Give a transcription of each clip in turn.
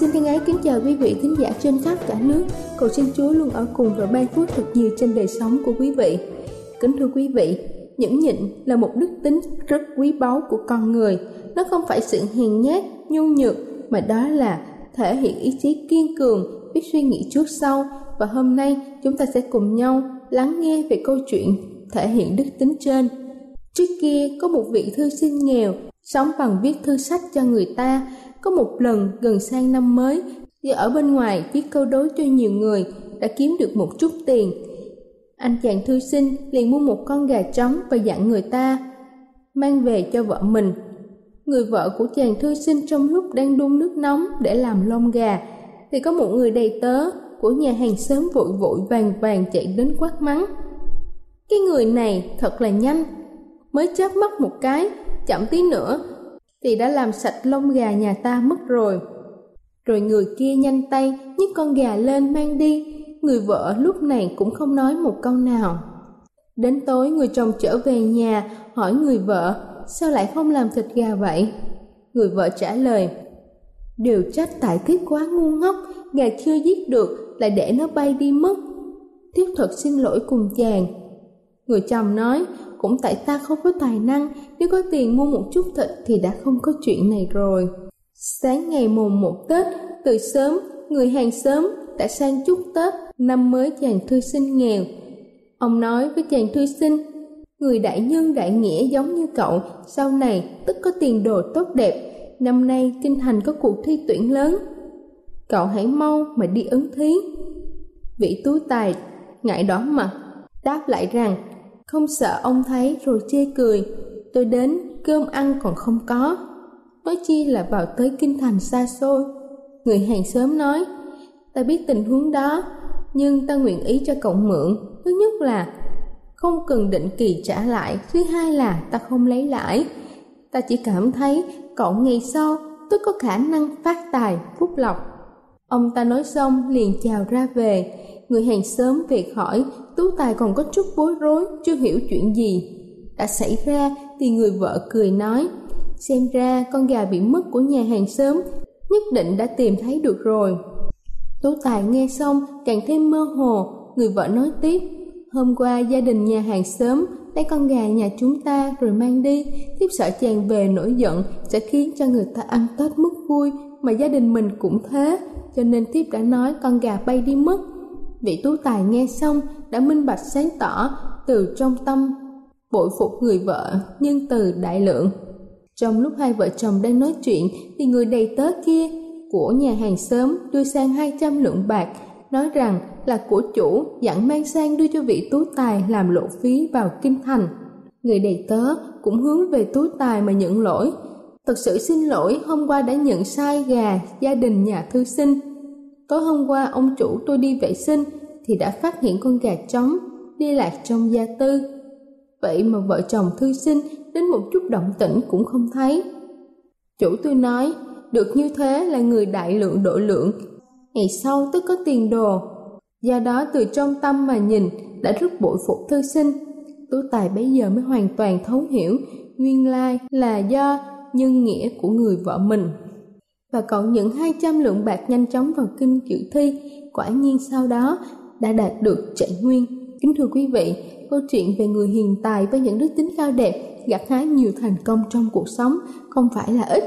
Xin thân ái kính chào quý vị thính giả trên khắp cả nước. Cầu xin Chúa luôn ở cùng và ban phước thật nhiều trên đời sống của quý vị. Kính thưa quý vị, nhẫn nhịn là một đức tính rất quý báu của con người. Nó không phải sự hiền nhát, nhu nhược, mà đó là thể hiện ý chí kiên cường, biết suy nghĩ trước sau. Và hôm nay chúng ta sẽ cùng nhau lắng nghe về câu chuyện thể hiện đức tính trên. Trước kia có một vị thư sinh nghèo, sống bằng viết thư sách cho người ta. Có một lần gần sang năm mới, vì ở bên ngoài viết câu đối cho nhiều người, đã kiếm được một chút tiền. Anh chàng thư sinh liền mua một con gà trống và dặn người ta mang về cho vợ mình. Người vợ của chàng thư sinh trong lúc đang đun nước nóng để làm lông gà, thì có một người đầy tớ của nhà hàng sớm vội vội vàng vàng chạy đến quát mắng. Cái người này thật là nhanh, mới chớp mắt một cái, chậm tí nữa thì đã làm sạch lông gà nhà ta mất rồi. Rồi người kia nhanh tay nhấc con gà lên mang đi, người vợ lúc này cũng không nói một câu nào. Đến tối người chồng trở về nhà hỏi người vợ sao lại không làm thịt gà vậy? Người vợ trả lời Điều trách tại thiếp quá ngu ngốc, gà chưa giết được lại để nó bay đi mất. Thiếp thật xin lỗi cùng chàng. Người chồng nói cũng tại ta không có tài năng, nếu có tiền mua một chút thịt thì đã không có chuyện này rồi. Sáng ngày mùng một Tết, từ sớm, người hàng xóm đã sang chúc Tết năm mới chàng thư sinh nghèo. Ông nói với chàng thư sinh, người đại nhân đại nghĩa giống như cậu, sau này tất có tiền đồ tốt đẹp. Năm nay kinh thành có cuộc thi tuyển lớn. Cậu hãy mau mà đi ứng thí. Vị tú tài ngại đỏ mặt, đáp lại rằng không sợ ông thấy rồi chê cười. Tôi đến, cơm ăn còn không có. Nói chi là vào tới kinh thành xa xôi. Người hàng xóm nói, ta biết tình huống đó, nhưng ta nguyện ý cho cậu mượn. Thứ nhất là, không cần định kỳ trả lại. Thứ hai là, ta không lấy lãi. Ta chỉ cảm thấy cậu ngày sau, tôi có khả năng phát tài, phúc lộc. Ông ta nói xong liền chào ra về. Người hàng xóm về hỏi tú tài còn có chút bối rối, chưa hiểu chuyện gì. Đã xảy ra thì người vợ cười nói, xem ra con gà bị mất của nhà hàng sớm nhất định đã tìm thấy được rồi. Tú tài nghe xong càng thêm mơ hồ, người vợ nói tiếp, hôm qua gia đình nhà hàng sớm lấy con gà nhà chúng ta rồi mang đi, thiếp sợ chàng về nổi giận sẽ khiến cho người ta ăn tết mất vui mà gia đình mình cũng thế, cho nên thiếp đã nói con gà bay đi mất vị tú tài nghe xong đã minh bạch sáng tỏ từ trong tâm bội phục người vợ nhưng từ đại lượng. Trong lúc hai vợ chồng đang nói chuyện thì người đầy tớ kia của nhà hàng sớm đưa sang 200 lượng bạc, nói rằng là của chủ dặn mang sang đưa cho vị tú tài làm lộ phí vào kinh thành. Người đầy tớ cũng hướng về tú tài mà nhận lỗi. Thật sự xin lỗi, hôm qua đã nhận sai gà gia đình nhà thư sinh tối hôm qua ông chủ tôi đi vệ sinh thì đã phát hiện con gà trống đi lạc trong gia tư. Vậy mà vợ chồng thư sinh đến một chút động tĩnh cũng không thấy. Chủ tôi nói, được như thế là người đại lượng độ lượng, ngày sau tức có tiền đồ. Do đó từ trong tâm mà nhìn đã rất bội phục thư sinh. Tú Tài bấy giờ mới hoàn toàn thấu hiểu nguyên lai là do nhân nghĩa của người vợ mình. Và còn những 200 lượng bạc nhanh chóng vào kinh chữ thi, quả nhiên sau đó đã đạt được trạng nguyên. Kính thưa quý vị, câu chuyện về người hiền tài với những đức tính cao đẹp gặt hái nhiều thành công trong cuộc sống không phải là ít.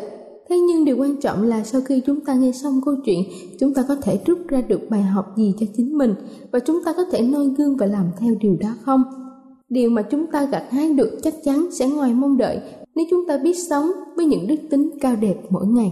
Thế nhưng điều quan trọng là sau khi chúng ta nghe xong câu chuyện, chúng ta có thể rút ra được bài học gì cho chính mình và chúng ta có thể noi gương và làm theo điều đó không? Điều mà chúng ta gặt hái được chắc chắn sẽ ngoài mong đợi nếu chúng ta biết sống với những đức tính cao đẹp mỗi ngày.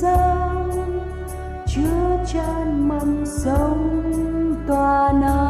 dâng chứa chan mầm sống tòa nào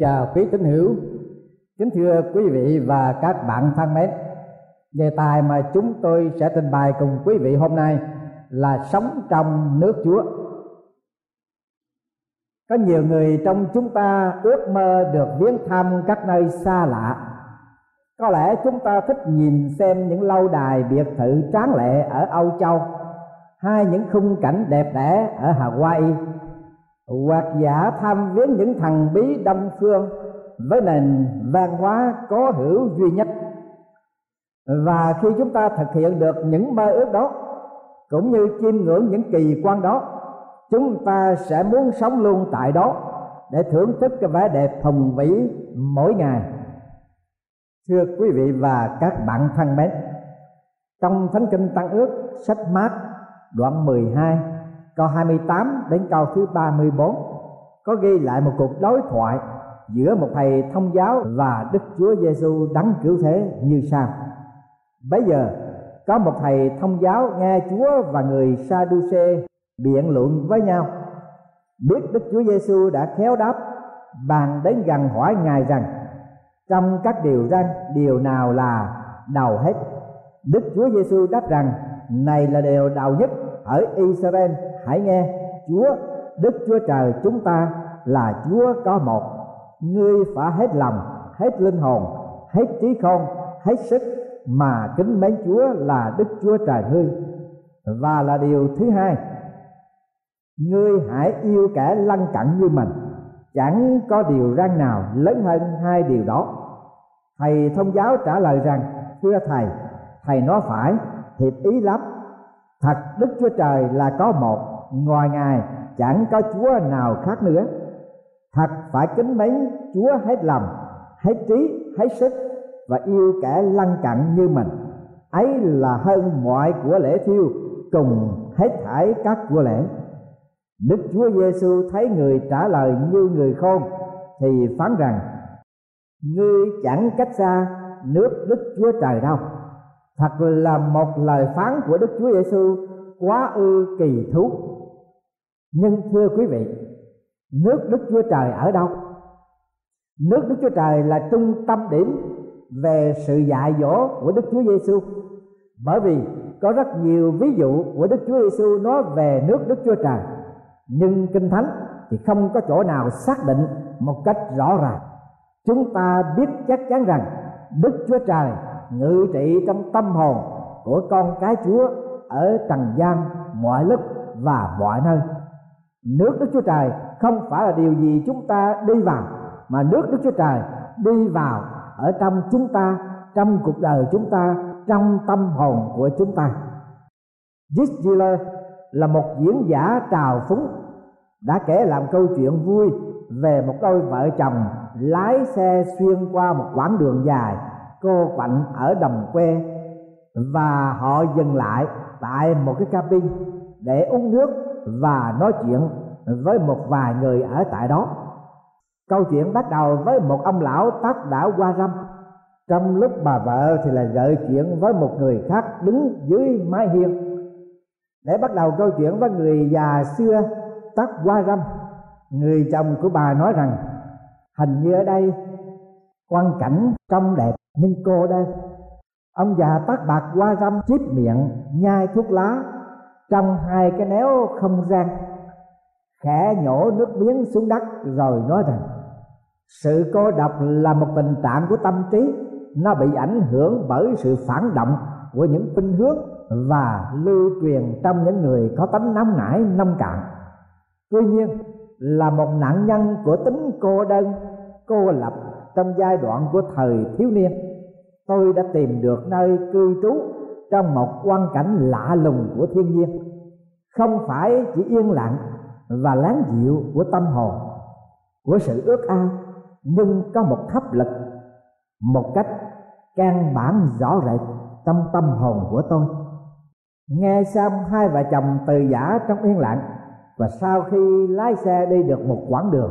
chào quý tín hữu, kính thưa quý vị và các bạn thân mến. Đề tài mà chúng tôi sẽ trình bày cùng quý vị hôm nay là sống trong nước Chúa. Có nhiều người trong chúng ta ước mơ được viếng thăm các nơi xa lạ. Có lẽ chúng ta thích nhìn xem những lâu đài biệt thự tráng lệ ở Âu Châu hay những khung cảnh đẹp đẽ ở Hawaii hoặc giả tham viếng những thần bí đông phương, với nền văn hóa có hữu duy nhất. Và khi chúng ta thực hiện được những mơ ước đó, cũng như chiêm ngưỡng những kỳ quan đó, chúng ta sẽ muốn sống luôn tại đó để thưởng thức cái vẻ đẹp hùng vĩ mỗi ngày. Thưa quý vị và các bạn thân mến, trong thánh kinh tăng ước, sách mát, đoạn 12 câu 28 đến câu thứ 34 có ghi lại một cuộc đối thoại giữa một thầy thông giáo và Đức Chúa Giêsu đấng cứu thế như sau. Bây giờ, có một thầy thông giáo nghe Chúa và người Sa-đu-xê biện luận với nhau. Biết Đức Chúa Giêsu đã khéo đáp, bàn đến gần hỏi ngài rằng, trong các điều răn, điều nào là đầu hết đức chúa giêsu đáp rằng, này là điều đầu nhất ở israel, hãy nghe, chúa, đức chúa trời chúng ta là chúa có một. Ngươi phải hết lòng, hết linh hồn, hết trí khôn, hết sức mà kính mến chúa là đức chúa trời ngươi. Và là điều thứ hai, ngươi hãy yêu kẻ lân cận như mình. Chẳng có điều răn nào lớn hơn hai điều đó. Thầy thông giáo trả lời rằng, thưa thầy thầy nói phải thiệt ý lắm thật đức chúa trời là có một, ngoài ngài, chẳng có chúa nào khác nữa. Thật phải kính mến chúa hết lòng, hết trí, hết sức và yêu kẻ lân cận như mình. Ấy là hơn mọi của lễ thiêu, cùng hết thảy các của lễ. Đức chúa giêsu thấy người trả lời như người khôn, thì phán rằng, ngươi chẳng cách xa nước đức chúa trời đâu thật là một lời phán của đức chúa giêsu quá ư kỳ thú. Nhưng thưa quý vị, nước đức chúa trời ở đâu? Nước đức chúa trời là trung tâm điểm về sự dạy dỗ của đức chúa giêsu bởi vì có rất nhiều ví dụ của đức chúa giêsu nói về nước đức chúa trời. Nhưng kinh thánh thì không có chỗ nào xác định một cách rõ ràng. Chúng ta biết chắc chắn rằng đức chúa trời ngự trị trong tâm hồn của con cái chúa ở trần gian, mọi lúc và mọi nơi. Nước đức chúa trời không phải là điều gì chúng ta đi vào, mà nước đức chúa trời đi vào ở trong chúng ta, trong cuộc đời chúng ta, trong tâm hồn của chúng ta. Dick là một diễn giả trào phúng, đã kể làm câu chuyện vui về một đôi vợ chồng lái xe xuyên qua một quãng đường dài cô quạnh ở đồng quê, và họ dừng lại tại một cái cabin để uống nước và nói chuyện với một vài người ở tại đó. Câu chuyện bắt đầu với một ông lão tóc đã qua râm. Trong lúc bà vợ thì là gợi chuyện với một người khác đứng dưới mái hiên. Để bắt đầu câu chuyện với người già xưa tóc qua râm, người chồng của bà nói rằng, hình như ở đây quan cảnh trong đẹp nhưng cô đây, ông già tắt bạc qua râm chip miệng, nhai thuốc lá, trong hai cái néo không gian, khẽ nhổ nước miếng xuống đất rồi nói rằng, sự cô độc là một tình trạng của tâm trí, nó bị ảnh hưởng bởi sự phản động của những khuynh hướng và lưu truyền trong những người có tánh nóng nảy, nông cạn. Tuy nhiên, là một nạn nhân của tính cô đơn, cô lập trong giai đoạn của thời thiếu niên. Tôi đã tìm được nơi cư trú trong một quan cảnh lạ lùng của thiên nhiên. Không phải chỉ yên lặng và láng dịu của tâm hồn, của sự ước ao, nhưng có một hấp lực, một cách căn bản rõ rệt trong tâm hồn của tôi. Nghe xong hai vợ chồng từ giả trong yên lặng và sau khi lái xe đi được một quãng đường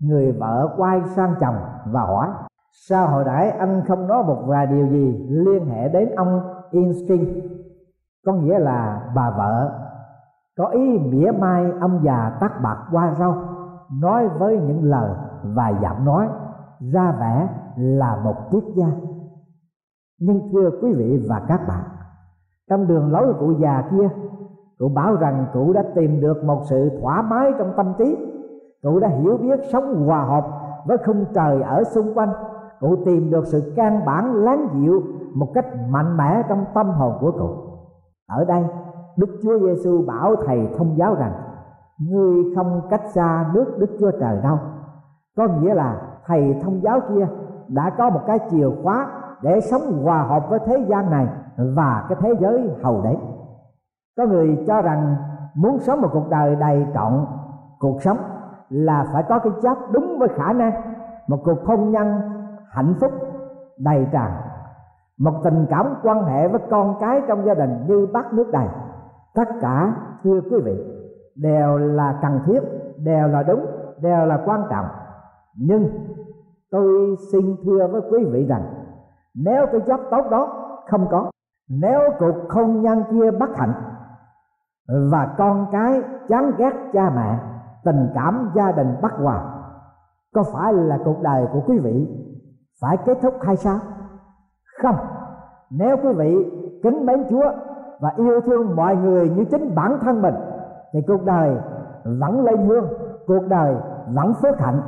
người vợ quay sang chồng và hỏi, sao hồi nãy anh không nói một vài điều gì liên hệ đến ông Einstein? Có nghĩa là bà vợ có ý mỉa mai ông già tắt bạc qua rau nói với những lời và giọng nói ra vẻ là một triết gia. Nhưng thưa quý vị và các bạn, trong đường lối của cụ già kia, cụ bảo rằng cụ đã tìm được một sự thoải mái trong tâm trí cụ đã hiểu biết sống hòa hợp với khung trời ở xung quanh. Cụ tìm được sự căn bản, láng dịu một cách mạnh mẽ trong tâm hồn của cụ. Ở đây, đức chúa giêsu bảo thầy thông giáo rằng, ngươi không cách xa nước đức chúa trời đâu. Có nghĩa là thầy thông giáo kia đã có một cái chìa khóa để sống hòa hợp với thế gian này và cái thế giới hầu đấy. Có người cho rằng muốn sống một cuộc đời đầy trọn, cuộc sống là phải có cái chấp đúng với khả năng. Một cuộc hôn nhân hạnh phúc, đầy tràn. Một tình cảm quan hệ với con cái trong gia đình như bát nước đầy. Tất cả, thưa quý vị, đều là cần thiết, đều là đúng, đều là quan trọng. Nhưng tôi xin thưa với quý vị rằng, nếu cái chấp tốt đó không có, nếu cuộc hôn nhân kia bất hạnh và con cái chán ghét cha mẹ tình cảm gia đình bất hòa có phải là cuộc đời của quý vị phải kết thúc hay sao? Không. Nếu quý vị kính mến chúa và yêu thương mọi người như chính bản thân mình, thì cuộc đời vẫn lên hương, cuộc đời vẫn phước hạnh.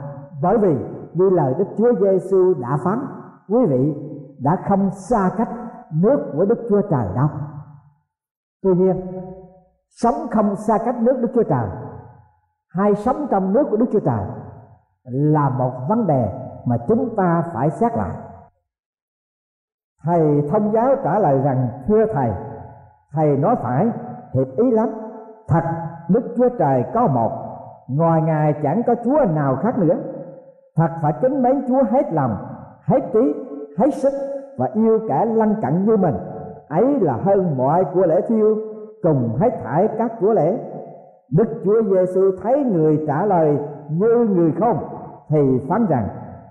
Bởi vì như lời đức chúa giêsu đã phán, quý vị đã không xa cách nước của đức chúa trời đâu. Tuy nhiên, sống không xa cách nước đức chúa trời hay sống trong nước của đức chúa trời là một vấn đề mà chúng ta phải xét lại. Thầy thông giáo trả lời rằng, thưa thầy thầy nói phải, hiệp ý lắm. Thật, đức chúa trời có một, ngoài ngài chẳng có chúa nào khác nữa. Thật phải kính mến chúa hết lòng, hết trí, hết sức và yêu cả lân cận như mình. Ấy là hơn mọi của lễ thiêu cùng hết thải các của lễ đức chúa giêsu thấy người trả lời như người không? Thì phán rằng,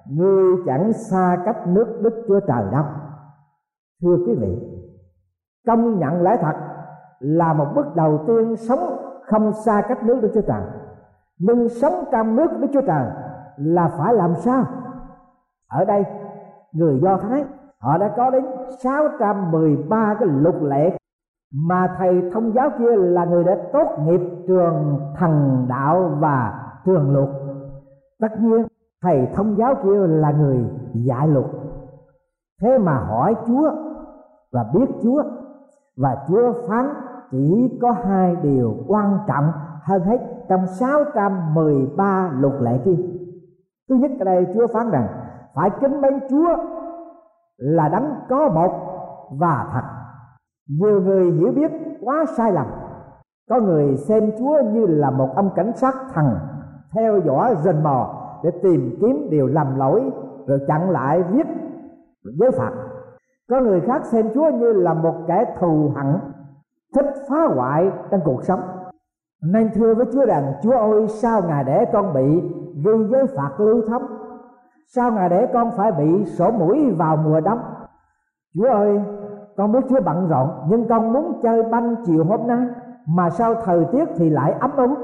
ngươi chẳng xa cách nước đức chúa trời đâu. Thưa quý vị, công nhận lẽ thật là một bước đầu tiên sống không xa cách nước đức chúa trời. Nhưng sống trong nước đức chúa trời là phải làm sao? Ở đây, người do thái, họ đã có đến 613 cái luật lệ mà thầy thông giáo kia là người đã tốt nghiệp trường thần đạo và trường luật. Tất nhiên, thầy thông giáo kia là người dạy luật. Thế mà hỏi chúa và biết chúa và chúa phán chỉ có hai điều quan trọng hơn hết trong 613 luật lệ kia. Thứ nhất ở đây chúa phán rằng phải kính mến chúa là đấng có một và thật nhiều người hiểu biết quá sai lầm, có người xem chúa như là một ông cảnh sát thần theo dõi rình mò để tìm kiếm điều lầm lỗi rồi chặn lại viết giới phạt có người khác xem chúa như là một kẻ thù hận, thích phá hoại trong cuộc sống. Nên thưa với chúa rằng, chúa ơi, sao ngài để con bị ghi giới phạt lưu thông? Sao ngài để con phải bị sổ mũi vào mùa đông? Chúa ơi con biết chúa bận rộn, nhưng con muốn chơi banh chiều hôm nay, mà sao thời tiết thì lại ấm úng.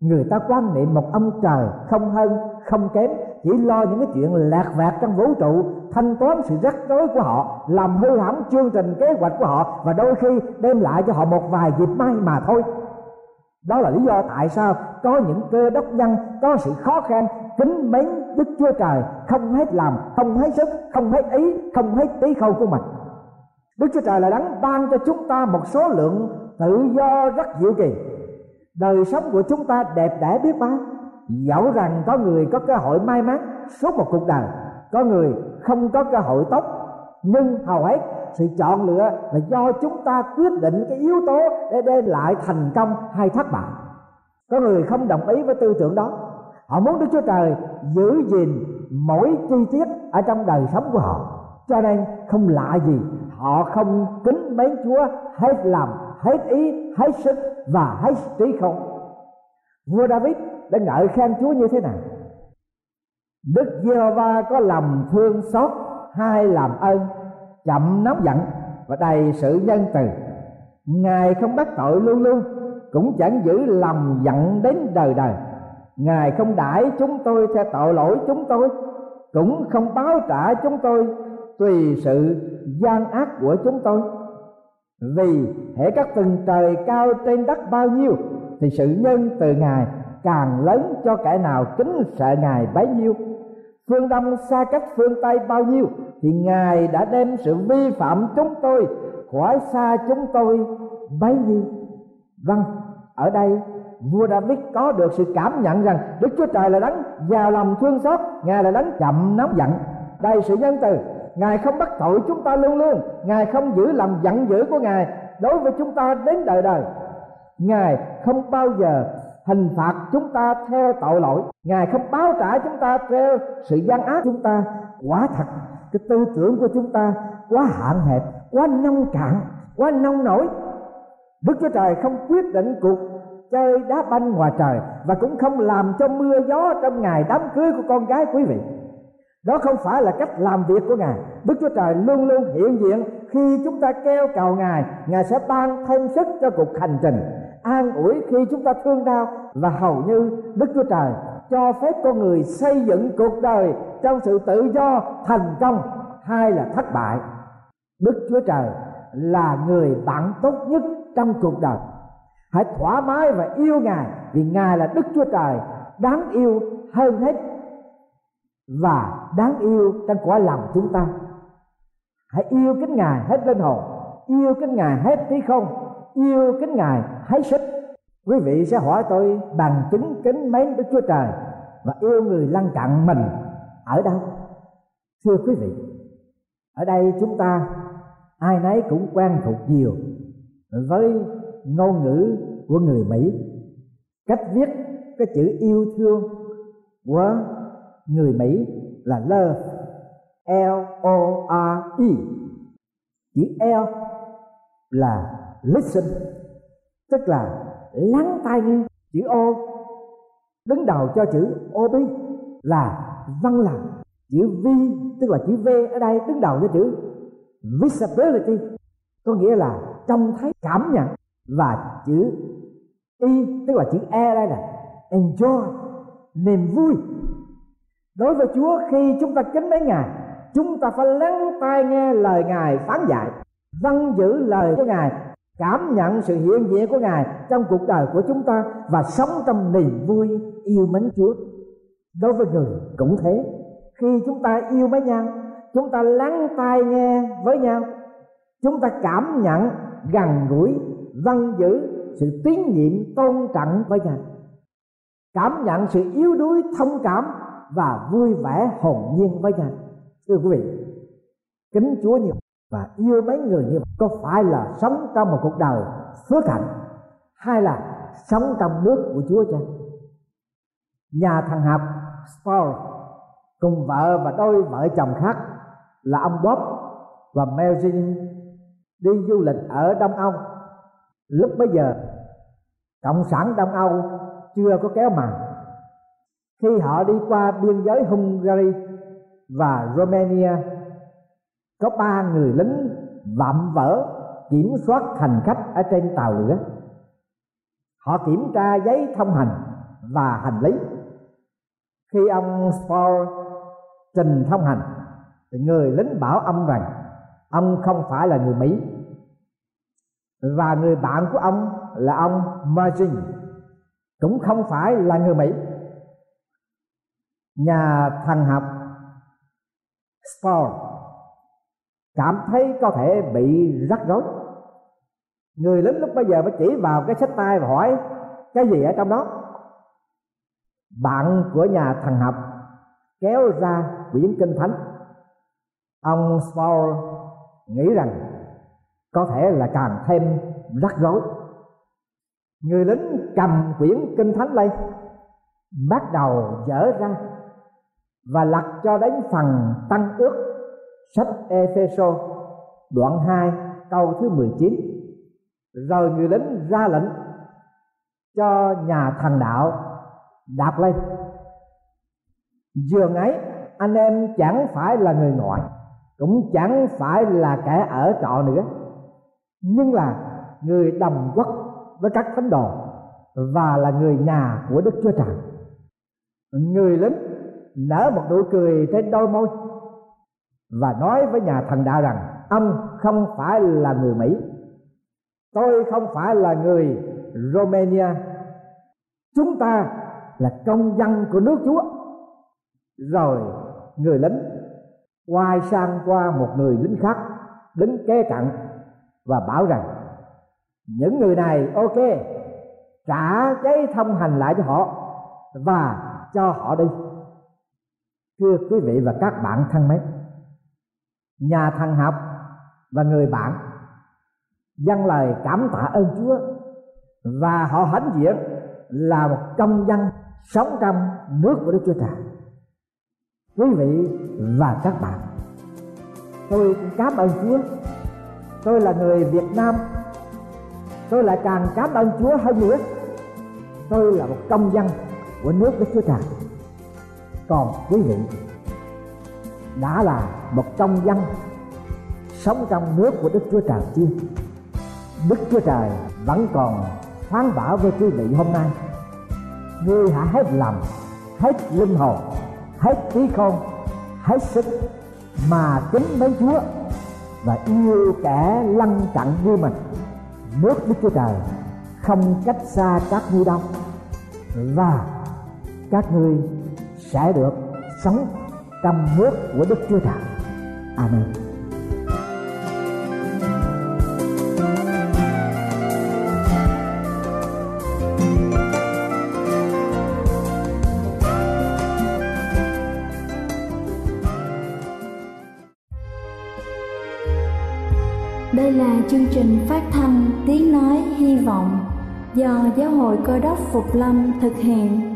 Người ta quan niệm một ông trời không hơn, không kém, chỉ lo những cái chuyện lạc vạt trong vũ trụ, thanh toán sự rắc rối của họ, làm hư hỏng chương trình kế hoạch của họ, và đôi khi đem lại cho họ một vài dịp may mà thôi. Đó là lý do tại sao có những cơ đốc nhân có sự khó khăn, kính mến đức chúa trời, không hết làm không hết sức, không hết ý, không hết tí khâu của mình đức chúa trời là đấng ban cho chúng ta một số lượng tự do rất diệu kỳ. Đời sống của chúng ta đẹp đẽ biết bao. Dẫu rằng có người có cơ hội may mắn suốt một cuộc đời, có người không có cơ hội tốt, nhưng hầu hết sự chọn lựa là do chúng ta quyết định cái yếu tố để đem lại thành công hay thất bại. Có người không đồng ý với tư tưởng đó. Họ muốn đức chúa trời giữ gìn mỗi chi tiết ở trong đời sống của họ cho nên không lạ gì, họ không kính mến chúa, hết lòng, hết ý, hết sức và hết trí không. Vua david đã ngợi khen chúa như thế nào? Đức giê-hô-va có lòng thương xót, hai làm ơn, chậm nóng giận và đầy sự nhân từ. Ngài không bắt tội luôn luôn, cũng chẳng giữ lòng giận đến đời đời. Ngài không đãi chúng tôi theo tội lỗi chúng tôi, cũng không báo trả chúng tôi tùy sự gian ác của chúng tôi. Vì hệ các tầng trời cao trên đất bao nhiêu thì sự nhân từ ngài càng lớn cho kẻ nào kính sợ ngài bấy nhiêu. Phương đông xa cách phương tây bao nhiêu thì ngài đã đem sự vi phạm chúng tôi khỏi xa chúng tôi bấy nhiêu. Vâng ở đây vua David có được sự cảm nhận rằng Đức Chúa Trời là đấng giàu lòng thương xót, Ngài là đấng chậm nóng giận, đầy sự nhân từ. Ngài không bắt tội chúng ta luôn luôn, Ngài không giữ lòng giận dữ của Ngài đối với chúng ta đến đời đời. Ngài không bao giờ hình phạt chúng ta theo tội lỗi, Ngài không báo trả chúng ta theo sự gian ác chúng ta. Quá thật, cái tư tưởng của chúng ta quá hạn hẹp, quá nông cạn, quá nông nổi. Đức Chúa Trời không quyết định cuộc chơi đá banh ngoài trời và cũng không làm cho mưa gió trong ngày đám cưới của con gái quý vị đó không phải là cách làm việc của ngài. Đức chúa trời luôn luôn hiện diện. Khi chúng ta kêu cầu ngài ngài sẽ ban thêm sức cho cuộc hành trình, an ủi khi chúng ta thương đau. Và hầu như đức chúa trời cho phép con người xây dựng cuộc đời trong sự tự do, thành công hay là thất bại. Đức chúa trời là người bạn tốt nhất trong cuộc đời. Hãy thoải mái và yêu ngài vì ngài là đức chúa trời đáng yêu hơn hết và đáng yêu trong quả lòng chúng ta. Hãy yêu kính ngài hết linh hồn, yêu kính ngài hết trí không, yêu kính ngài hết sức. Quý vị sẽ hỏi tôi, bằng chứng kính mến đức chúa trời và yêu người lăn cặn mình ở đâu? Thưa quý vị, ở đây chúng ta ai nấy cũng quen thuộc nhiều với ngôn ngữ của người Mỹ. Cách viết cái chữ yêu thương của người Mỹ là love L, O R E chữ L là listen, tức là lắng tai nghe. Chữ O, đứng đầu cho chữ OB là văn lặng chữ V, tức là chữ V ở đây, đứng đầu cho chữ visibility, có nghĩa là trông thấy, cảm nhận. Và chữ y tức là chữ e đây là enjoy, niềm vui đối với chúa, khi chúng ta kính đến ngài, chúng ta phải lắng tai nghe lời ngài phán dạy vâng giữ lời của ngài, cảm nhận sự hiện diện của ngài trong cuộc đời của chúng ta và sống trong niềm vui, yêu mến chúa. Đối với người cũng thế, khi chúng ta yêu mến nhau, chúng ta lắng tai nghe với nhau, chúng ta cảm nhận, gần gũi văn giữ sự tín nhiệm tôn trọng với nhau cảm nhận sự yếu đuối, thông cảm và vui vẻ hồn nhiên với nhau thưa quý vị, kính chúa nhiều và yêu mấy người như vậy có phải là sống trong một cuộc đời phước hạnh hay là sống trong nước của chúa chăng? Nhà thằng học Paul cùng vợ và đôi vợ chồng khác là ông Bob và Mary đi du lịch ở Đông Âu. Lúc bấy giờ, cộng sản đông âu chưa có kéo màn khi họ đi qua biên giới hungary và romania, có ba người lính vạm vỡ kiểm soát hành khách ở trên tàu lửa. Họ kiểm tra giấy thông hành và hành lý. Khi ông Spore trình thông hành, thì người lính bảo ông rằng ông không phải là người Mỹ. Và người bạn của ông là ông Margin, cũng không phải là người Mỹ nhà thần học Spore cảm thấy có thể bị rắc rối. Người lính lúc bây giờ mới chỉ vào cái sách tay và hỏi, cái gì ở trong đó? Bạn của nhà thần học kéo ra quyển kinh thánh. Ông Spore nghĩ rằng có thể là càng thêm rắc rối. Người lính cầm quyển kinh thánh lên, bắt đầu dở ra và lật cho đến phần tăng ước, sách Epheso đoạn 2 câu thứ 19 rồi người lính ra lệnh cho nhà thần đạo đạp lên giường ấy, anh em chẳng phải là người ngoại, cũng chẳng phải là kẻ ở trọ nữa, nhưng là người đồng quốc với các thánh đồ và là người nhà của Đức Chúa Trời. người lính nở một nụ cười trên đôi môi và nói với nhà thần đạo rằng, ông không phải là người mỹ. Tôi không phải là người romania. Chúng ta là công dân của nước chúa. Rồi người lính quay sang qua một người lính khác đứng kế cạnh và bảo rằng, những người này, ok, trả giấy thông hành lại cho họ và cho họ đi thưa quý vị và các bạn thân mến, nhà thần học và người bạn dâng lời cảm tạ ơn chúa và họ hãnh diện là một công dân sống trong nước của đức chúa trời. Quý vị và các bạn, tôi cũng cảm ơn chúa. Tôi là người việt nam. Tôi lại càng cảm ơn chúa hơn nữa. Tôi là một công dân của nước đức chúa trời còn quý vị. Đã là một công dân sống trong nước của đức chúa trời chưa đức chúa trời vẫn còn phán bảo với quý vị hôm nay. Ngươi hãy hết lòng, hết linh hồn, hết trí khôn, hết sức mà kính mấy chúa và yêu kẻ lân cận như mình. Nước đức chúa trời không cách xa các ngươi đâu. Và các ngươi sẽ được sống trong nước của đức chúa trời amen Đây là chương trình phát thanh Tiếng Nói Hy Vọng do Giáo hội Cơ đốc Phục Lâm thực hiện.